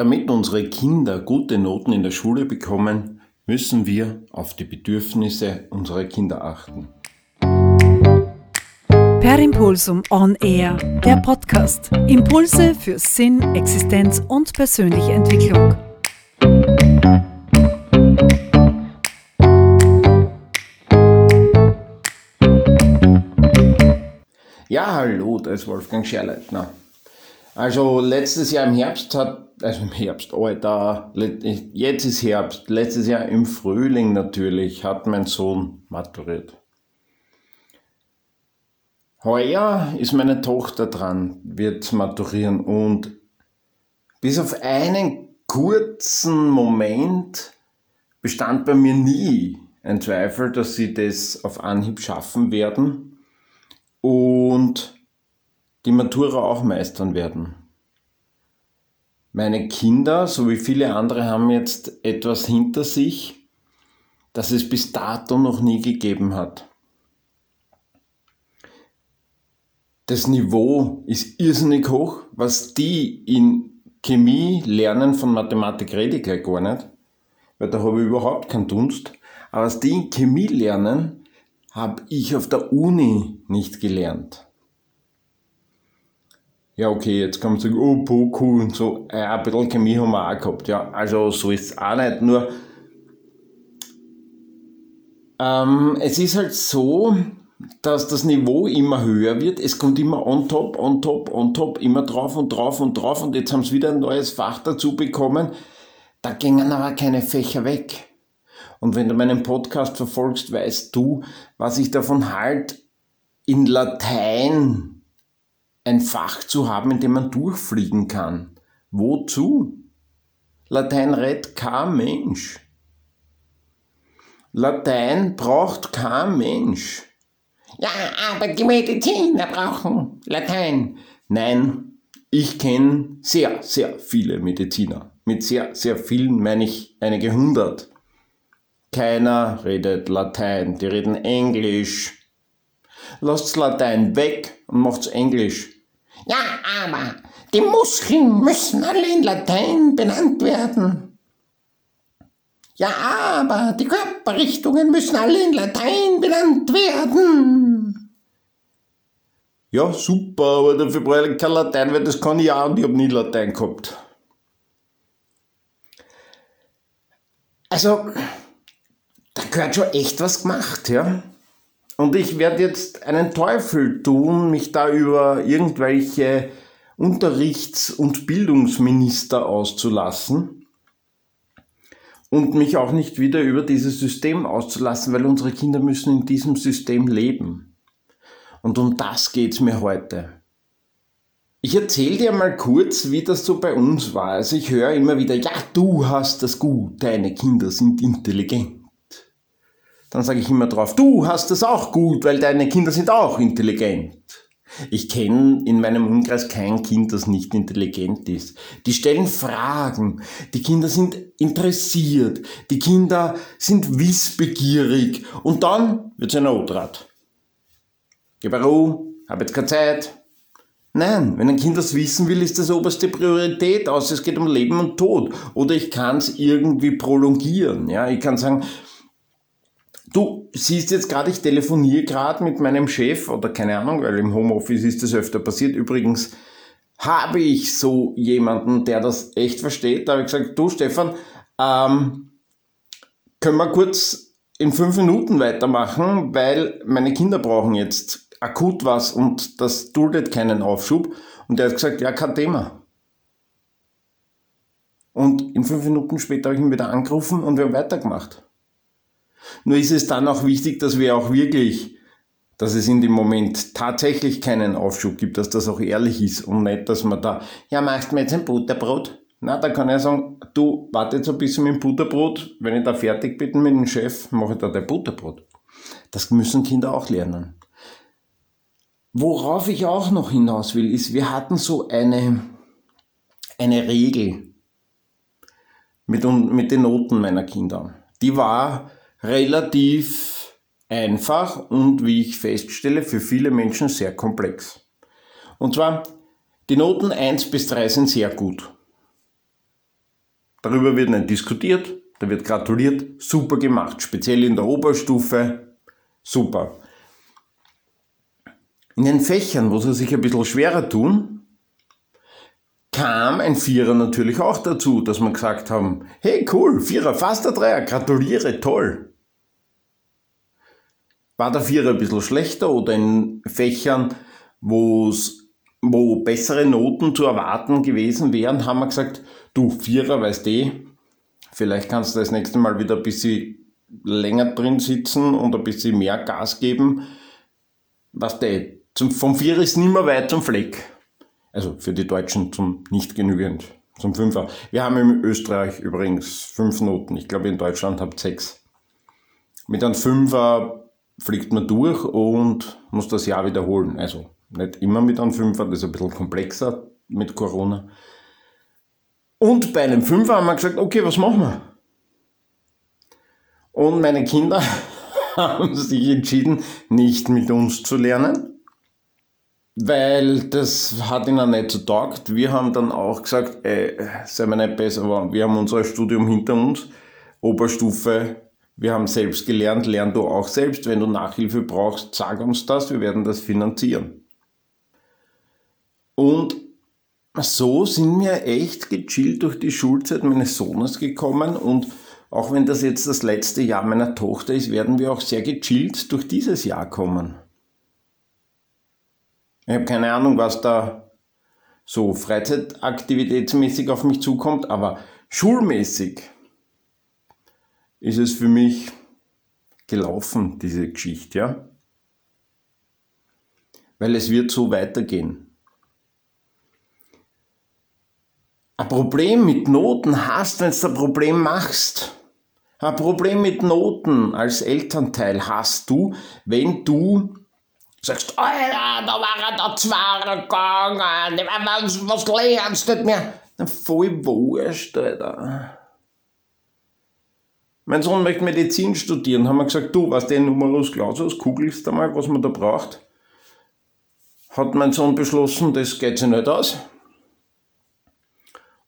Damit unsere Kinder gute Noten in der Schule bekommen, müssen wir auf die Bedürfnisse unserer Kinder achten. Per Impulsum On Air, der Podcast. Impulse für Sinn, Existenz und persönliche Entwicklung. Ja, hallo, da ist Wolfgang Scherleitner. Also letztes Jahr im Herbst hat, also im Herbst, Alter, jetzt ist Herbst, letztes Jahr im Frühling natürlich hat mein Sohn maturiert. Heuer ist meine Tochter dran, wird maturieren und bis auf einen kurzen Moment bestand bei mir nie ein Zweifel, dass sie das auf Anhieb schaffen werden und die Matura auch meistern werden. Meine Kinder, so wie viele andere, haben jetzt etwas hinter sich, das es bis dato noch nie gegeben hat. Das Niveau ist irrsinnig hoch, was die in Chemie lernen von Mathematik rede ich gleich gar nicht, weil da habe ich überhaupt keinen Dunst. Aber was die in Chemie lernen, habe ich auf der Uni nicht gelernt. Ja, okay, jetzt kann man sagen, oh, Poku und so. Ja, ein bisschen Chemie haben wir auch gehabt, ja. Also so ist es auch nicht. Nur, ähm, es ist halt so, dass das Niveau immer höher wird. Es kommt immer on top, on top, on top, immer drauf und drauf und drauf. Und jetzt haben sie wieder ein neues Fach dazu bekommen. Da gingen aber keine Fächer weg. Und wenn du meinen Podcast verfolgst, weißt du, was ich davon halte, in Latein ein Fach zu haben, in dem man durchfliegen kann. Wozu? Latein redet kein Mensch. Latein braucht kein Mensch. Ja, aber die Mediziner brauchen Latein. Nein, ich kenne sehr, sehr viele Mediziner. Mit sehr, sehr vielen meine ich einige hundert. Keiner redet Latein, die reden Englisch. Lasst Latein weg und macht's Englisch. Ja, aber die Muskeln müssen alle in Latein benannt werden. Ja, aber die Körperrichtungen müssen alle in Latein benannt werden. Ja, super, aber dafür brauche ich kein Latein, weil das kann ich auch und ich habe nie Latein gehabt. Also, da gehört schon echt was gemacht, ja. Und ich werde jetzt einen Teufel tun, mich da über irgendwelche Unterrichts- und Bildungsminister auszulassen und mich auch nicht wieder über dieses System auszulassen, weil unsere Kinder müssen in diesem System leben. Und um das geht's mir heute. Ich erzähle dir mal kurz, wie das so bei uns war. Also ich höre immer wieder, ja, du hast das gut, deine Kinder sind intelligent. Dann sage ich immer drauf, du hast es auch gut, weil deine Kinder sind auch intelligent. Ich kenne in meinem Umkreis kein Kind, das nicht intelligent ist. Die stellen Fragen, die Kinder sind interessiert, die Kinder sind wissbegierig und dann wird es ein Notrat. Gib Ruhe, hab jetzt keine Zeit. Nein, wenn ein Kind das wissen will, ist das oberste Priorität, außer es geht um Leben und Tod. Oder ich kann es irgendwie prolongieren. Ja, ich kann sagen, Du siehst jetzt gerade, ich telefoniere gerade mit meinem Chef oder keine Ahnung, weil im Homeoffice ist das öfter passiert. Übrigens habe ich so jemanden, der das echt versteht. Da habe ich gesagt, du Stefan, ähm, können wir kurz in fünf Minuten weitermachen, weil meine Kinder brauchen jetzt akut was und das duldet keinen Aufschub. Und der hat gesagt, ja, kein Thema. Und in fünf Minuten später habe ich ihn wieder angerufen und wir haben weitergemacht. Nur ist es dann auch wichtig, dass wir auch wirklich, dass es in dem Moment tatsächlich keinen Aufschub gibt, dass das auch ehrlich ist und nicht, dass man da, ja, machst du mir jetzt ein Butterbrot? Na, da kann ich sagen, du, warte jetzt ein bisschen mit dem Butterbrot, wenn ich da fertig bin mit dem Chef, mache ich da dein Butterbrot. Das müssen Kinder auch lernen. Worauf ich auch noch hinaus will, ist, wir hatten so eine, eine Regel mit, mit den Noten meiner Kinder. Die war, relativ einfach und wie ich feststelle, für viele Menschen sehr komplex. Und zwar, die Noten 1 bis 3 sind sehr gut. darüber wird nicht diskutiert, da wird gratuliert, super gemacht, speziell in der Oberstufe, super. In den Fächern, wo sie sich ein bisschen schwerer tun, kam ein Vierer natürlich auch dazu, dass wir gesagt haben, hey cool, Vierer, fast der Dreier, gratuliere, toll. War der Vierer ein bisschen schlechter oder in Fächern, wo's, wo bessere Noten zu erwarten gewesen wären, haben wir gesagt, du Vierer, weißt eh, vielleicht kannst du das nächste Mal wieder ein bisschen länger drin sitzen und ein bisschen mehr Gas geben. Was der, zum, vom Vierer ist nicht mehr weit zum Fleck. Also für die Deutschen zum nicht genügend, zum Fünfer. Wir haben in Österreich übrigens fünf Noten. Ich glaube, in Deutschland habt sechs. Mit einem Fünfer fliegt man durch und muss das Jahr wiederholen. Also nicht immer mit einem Fünfer, das ist ein bisschen komplexer mit Corona. Und bei einem Fünfer haben wir gesagt, okay, was machen wir? Und meine Kinder haben sich entschieden, nicht mit uns zu lernen, weil das hat ihnen nicht so taugt. Wir haben dann auch gesagt, ey, sei mir nicht besser, aber wir haben unser Studium hinter uns, Oberstufe, wir haben selbst gelernt, lern du auch selbst. Wenn du Nachhilfe brauchst, sag uns das, wir werden das finanzieren. Und so sind wir echt gechillt durch die Schulzeit meines Sohnes gekommen und auch wenn das jetzt das letzte Jahr meiner Tochter ist, werden wir auch sehr gechillt durch dieses Jahr kommen. Ich habe keine Ahnung, was da so freizeitaktivitätsmäßig auf mich zukommt, aber schulmäßig ist es für mich gelaufen, diese Geschichte, ja. Weil es wird so weitergehen. Ein Problem mit Noten hast, wenn du ein Problem machst. Ein Problem mit Noten als Elternteil hast du, wenn du Sagst, Alter, da war er da zwei gegangen, was, was lernst nicht mehr? Na, voll wurscht, Alter. Mein Sohn möchte Medizin studieren, haben wir gesagt, du, was der Numerus Clausus, googelst du mal, was man da braucht. Hat mein Sohn beschlossen, das geht sich nicht aus.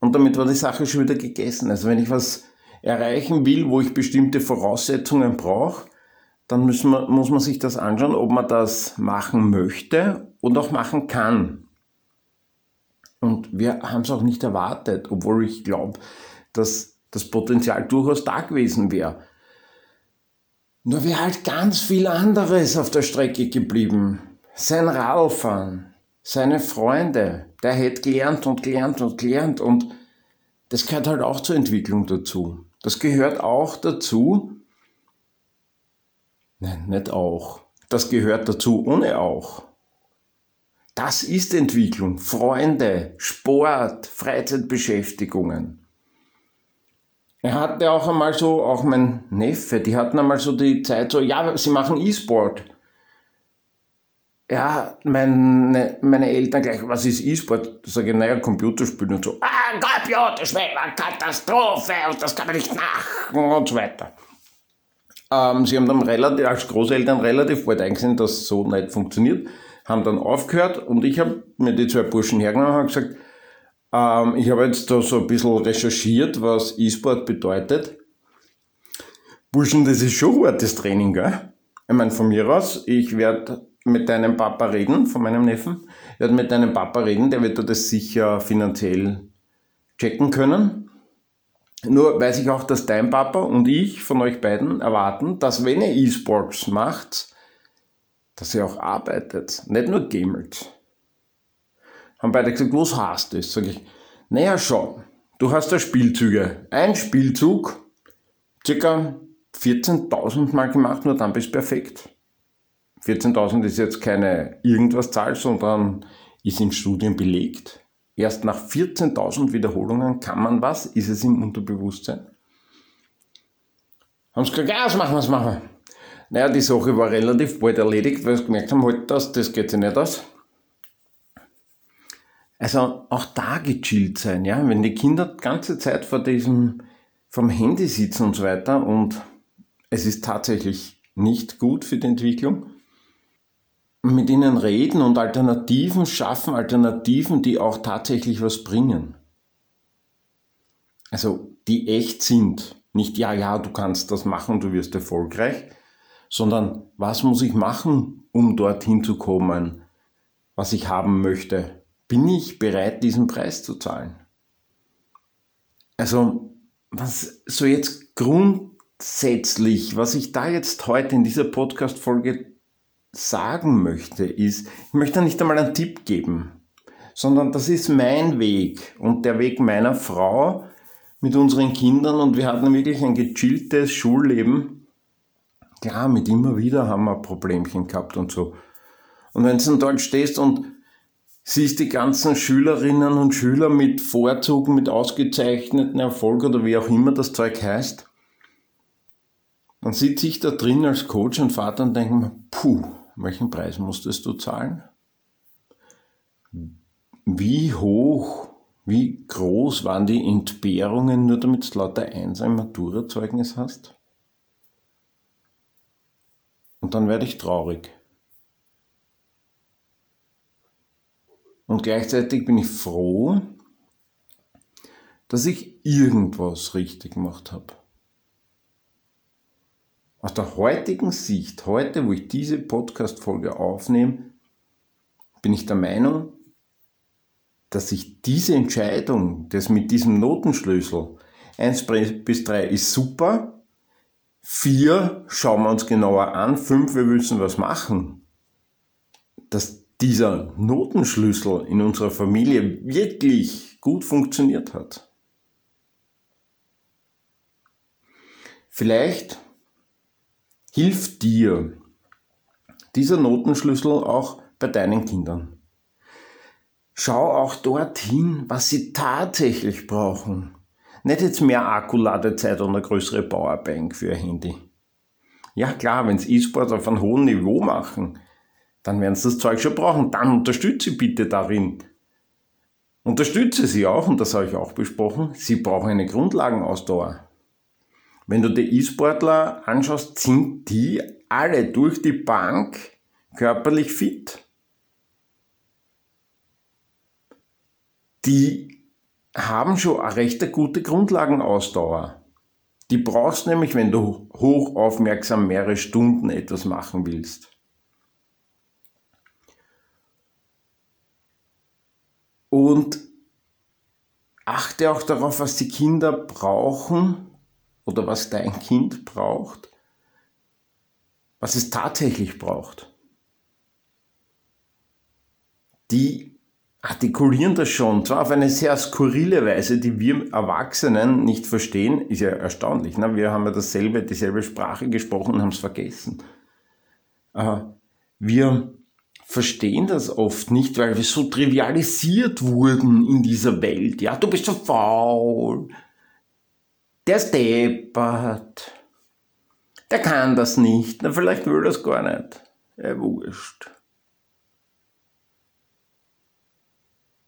Und damit war die Sache schon wieder gegessen. Also wenn ich was erreichen will, wo ich bestimmte Voraussetzungen brauche, dann müssen wir, muss man sich das anschauen, ob man das machen möchte und auch machen kann. Und wir haben es auch nicht erwartet, obwohl ich glaube, dass das Potenzial durchaus da gewesen wäre. Nur wäre halt ganz viel anderes auf der Strecke geblieben. Sein Radfahren, seine Freunde, der hätte gelernt und gelernt und gelernt und das gehört halt auch zur Entwicklung dazu. Das gehört auch dazu, Nein, nicht auch. Das gehört dazu ohne auch. Das ist Entwicklung. Freunde, Sport, Freizeitbeschäftigungen. Er hatte auch einmal so, auch mein Neffe, die hatten einmal so die Zeit so, ja, sie machen E-Sport. Ja, meine, meine Eltern gleich, was ist E-Sport? Sage ich, naja, Computerspielen und so. Ah, Computerspielen, Katastrophe, und das kann man nicht machen und so weiter. Ähm, sie haben dann relativ, als Großeltern relativ bald eingesehen, dass es so nicht funktioniert, haben dann aufgehört und ich habe mir die zwei Burschen hergenommen und gesagt, ähm, ich habe jetzt da so ein bisschen recherchiert, was E-Sport bedeutet. Burschen, das ist schon hartes Training, gell? Ich meine, von mir aus, ich werde mit deinem Papa reden, von meinem Neffen, ich werde mit deinem Papa reden, der wird das sicher finanziell checken können. Nur weiß ich auch, dass dein Papa und ich von euch beiden erwarten, dass wenn ihr E-Sports macht, dass ihr auch arbeitet, nicht nur gamelt. Haben beide gesagt, was heißt das? Sag ich, naja, schau, du hast ja Spielzüge. Ein Spielzug, circa 14.000 Mal gemacht, nur dann bist du perfekt. 14.000 ist jetzt keine irgendwas Zahl, sondern ist in Studien belegt. Erst nach 14.000 Wiederholungen kann man was, ist es im Unterbewusstsein. Haben sie gesagt, ja, was machen wir, was machen wir. Naja, die Sache war relativ bald erledigt, weil sie gemerkt haben, halt das, das geht sich nicht aus. Also auch da gechillt sein, ja, wenn die Kinder die ganze Zeit vor diesem, vom Handy sitzen und so weiter und es ist tatsächlich nicht gut für die Entwicklung, mit ihnen reden und Alternativen schaffen, Alternativen, die auch tatsächlich was bringen. Also die echt sind. Nicht, ja, ja, du kannst das machen, du wirst erfolgreich, sondern was muss ich machen, um dorthin zu kommen, was ich haben möchte? Bin ich bereit, diesen Preis zu zahlen? Also, was so jetzt grundsätzlich, was ich da jetzt heute in dieser Podcast-Folge sagen möchte, ist, ich möchte nicht einmal einen Tipp geben, sondern das ist mein Weg und der Weg meiner Frau mit unseren Kindern und wir hatten wirklich ein gechilltes Schulleben. Klar, mit immer wieder haben wir Problemchen gehabt und so. Und wenn du dort stehst und siehst die ganzen Schülerinnen und Schüler mit Vorzug, mit ausgezeichneten Erfolg oder wie auch immer das Zeug heißt, dann sitze ich da drin als Coach und Vater und denke mir, puh, welchen Preis musstest du zahlen? Wie hoch, wie groß waren die Entbehrungen, nur damit du lauter Eins ein Maturazeugnis hast? Und dann werde ich traurig. Und gleichzeitig bin ich froh, dass ich irgendwas richtig gemacht habe. Aus der heutigen Sicht, heute, wo ich diese Podcast-Folge aufnehme, bin ich der Meinung, dass ich diese Entscheidung, das mit diesem Notenschlüssel, 1 bis 3 ist super, 4 schauen wir uns genauer an, 5 wir müssen was machen, dass dieser Notenschlüssel in unserer Familie wirklich gut funktioniert hat. Vielleicht hilft dir dieser Notenschlüssel auch bei deinen Kindern. Schau auch dorthin, was sie tatsächlich brauchen. Nicht jetzt mehr Akkuladezeit und eine größere Powerbank für ihr Handy. Ja klar, wenn sie E-Sport auf einem hohen Niveau machen, dann werden sie das Zeug schon brauchen. Dann unterstütze bitte darin. Unterstütze sie auch, und das habe ich auch besprochen, sie brauchen eine Grundlagenausdauer. Wenn du die E-Sportler anschaust, sind die alle durch die Bank körperlich fit. Die haben schon eine recht gute Grundlagenausdauer. Die brauchst nämlich, wenn du hochaufmerksam mehrere Stunden etwas machen willst. Und achte auch darauf, was die Kinder brauchen oder was dein Kind braucht, was es tatsächlich braucht. Die artikulieren das schon, zwar auf eine sehr skurrile Weise, die wir Erwachsenen nicht verstehen, ist ja erstaunlich. Ne? Wir haben ja dasselbe, dieselbe Sprache gesprochen und haben es vergessen. Äh, wir verstehen das oft nicht, weil wir so trivialisiert wurden in dieser Welt. Ja, du bist so faul. Der ist deppert. Der kann das nicht. Na, vielleicht will das gar nicht. Ja, wurscht.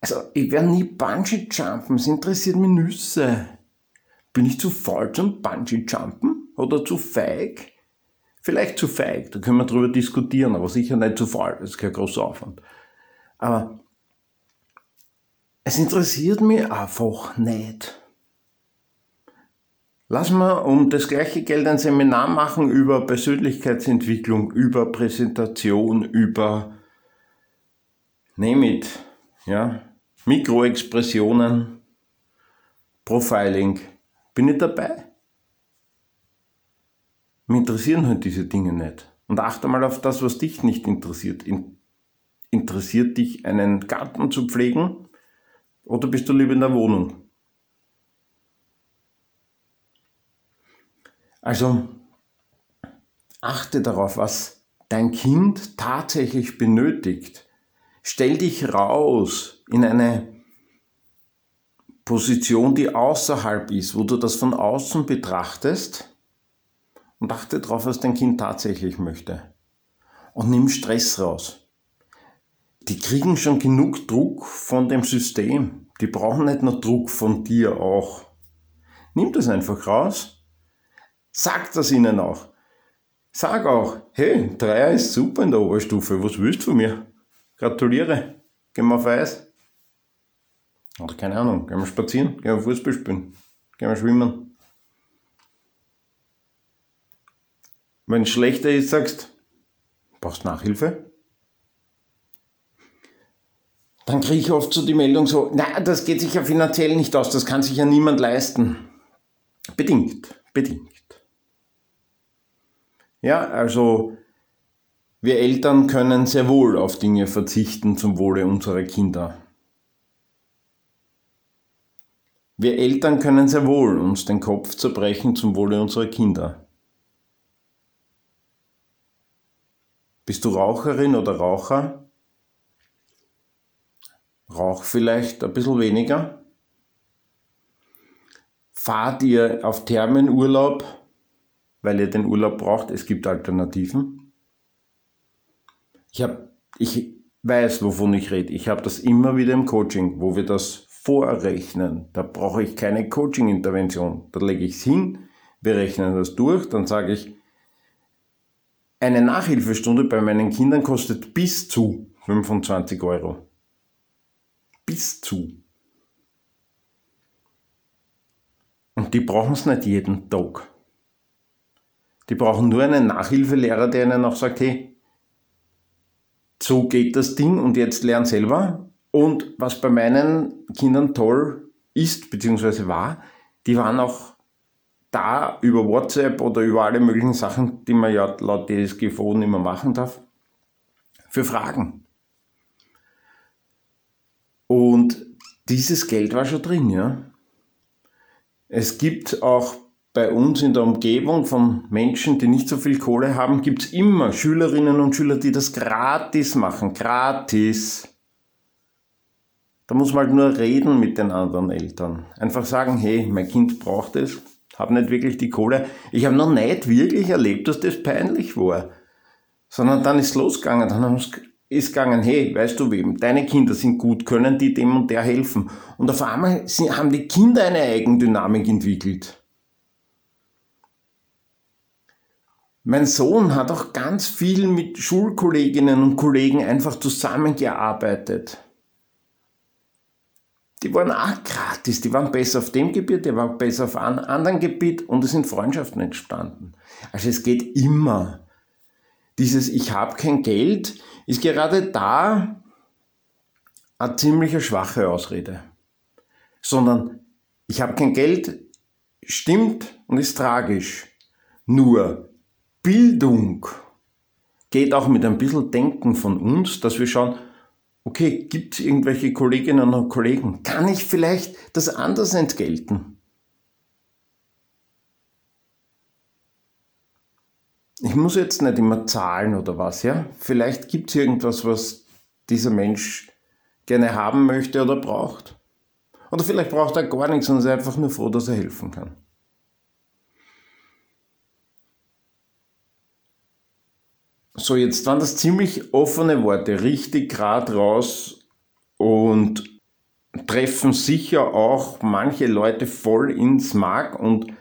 Also, ich werde nie Bungee-Jumpen. Es interessiert mich Nüsse. Bin ich zu faul zum Bungee-Jumpen? Oder zu feig? Vielleicht zu feig, da können wir drüber diskutieren, aber sicher nicht zu faul, das ist kein großer Aufwand. Aber es interessiert mich einfach nicht. Lass mal um das gleiche Geld ein Seminar machen über Persönlichkeitsentwicklung, über Präsentation, über name it, ja, Mikroexpressionen, Profiling. Bin ich dabei? Mich interessieren halt diese Dinge nicht. Und achte mal auf das, was dich nicht interessiert. interessiert dich, einen Garten zu pflegen? Oder bist du lieber in der Wohnung? Also, achte darauf, was dein Kind tatsächlich benötigt. Stell dich raus in eine Position, die außerhalb ist, wo du das von außen betrachtest und achte darauf, was dein Kind tatsächlich möchte. Und nimm Stress raus. Die kriegen schon genug Druck von dem System. Die brauchen nicht nur Druck von dir auch. Nimm das einfach raus. Sag das ihnen auch. Sag auch, hey, Dreier ist super in der Oberstufe, was willst du von mir? Gratuliere. Gehen wir auf Eis. Oder keine Ahnung, gehen wir spazieren, gehen wir Fußball spielen. gehen wir schwimmen. Wenn es schlechter ist, sagst, brauchst Nachhilfe? Dann kriege ich oft so die Meldung so, na, das geht sich ja finanziell nicht aus, das kann sich ja niemand leisten. Bedingt, bedingt. Ja, also wir Eltern können sehr wohl auf Dinge verzichten zum Wohle unserer Kinder. Wir Eltern können sehr wohl uns den Kopf zerbrechen zum Wohle unserer Kinder. Bist du Raucherin oder Raucher? Rauch vielleicht ein bisschen weniger. Fahrt ihr auf Thermenurlaub, weil ihr den Urlaub braucht? Es gibt Alternativen. Ich, hab, ich weiß, wovon ich rede. Ich habe das immer wieder im Coaching, wo wir das vorrechnen. Da brauche ich keine Coaching-Intervention. Da lege ich es hin, wir rechnen das durch, dann sage ich, eine Nachhilfestunde bei meinen Kindern kostet bis zu 25 Euro. Bis zu. Und die brauchen es nicht jeden Tag. Die brauchen nur einen Nachhilfelehrer, der ihnen auch sagt, hey, so geht das Ding und jetzt lern selber. Und was bei meinen Kindern toll ist, beziehungsweise war, die waren auch da über WhatsApp oder über alle möglichen Sachen, die man ja laut DSGVO nicht mehr machen darf, für Fragen. Und dieses Geld war schon drin, ja. Es gibt auch bei uns in der Umgebung von Menschen, die nicht so viel Kohle haben, gibt es immer Schülerinnen und Schüler, die das gratis machen. Gratis. Da muss man halt nur reden mit den anderen Eltern. Einfach sagen, hey, mein Kind braucht es, habe nicht wirklich die Kohle. Ich habe noch nicht wirklich erlebt, dass das peinlich war. Sondern dann ist losgegangen, dann ist gegangen, hey, weißt du wem, deine Kinder sind gut, können die dem und der helfen. Und auf einmal haben die Kinder eine Eigendynamik entwickelt. Mein Sohn hat auch ganz viel mit Schulkolleginnen und Kollegen einfach zusammengearbeitet. Die waren auch gratis, die waren besser auf dem Gebiet, die waren besser auf einem anderen Gebiet und es sind Freundschaften entstanden. Also es geht immer. Dieses Ich habe kein Geld ist gerade da eine ziemlich schwache Ausrede. Sondern ich habe kein Geld stimmt und ist tragisch. Nur Bildung geht auch mit ein bisschen Denken von uns, dass wir schauen, okay, gibt es irgendwelche Kolleginnen und Kollegen? Kann ich vielleicht das anders entgelten? Ich muss jetzt nicht immer zahlen oder was, ja? Vielleicht gibt es irgendwas, was dieser Mensch gerne haben möchte oder braucht. Oder vielleicht braucht er gar nichts und ist einfach nur froh, dass er helfen kann. So, jetzt waren das ziemlich offene Worte, richtig grad raus und treffen sicher auch manche Leute voll ins Mark und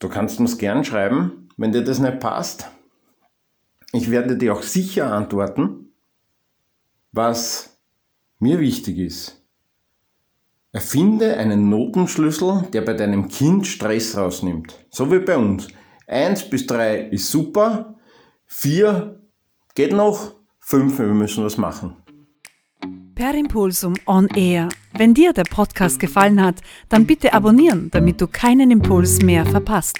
du kannst mir's gern schreiben, wenn dir das nicht passt. Ich werde dir auch sicher antworten, was mir wichtig ist. Erfinde einen Notenschlüssel, der bei deinem Kind Stress rausnimmt. So wie bei uns. Eins bis drei ist super, Vier geht noch, fünf, wir müssen was machen. Per Impulsum on Air. Wenn dir der Podcast gefallen hat, dann bitte abonnieren, damit du keinen Impuls mehr verpasst.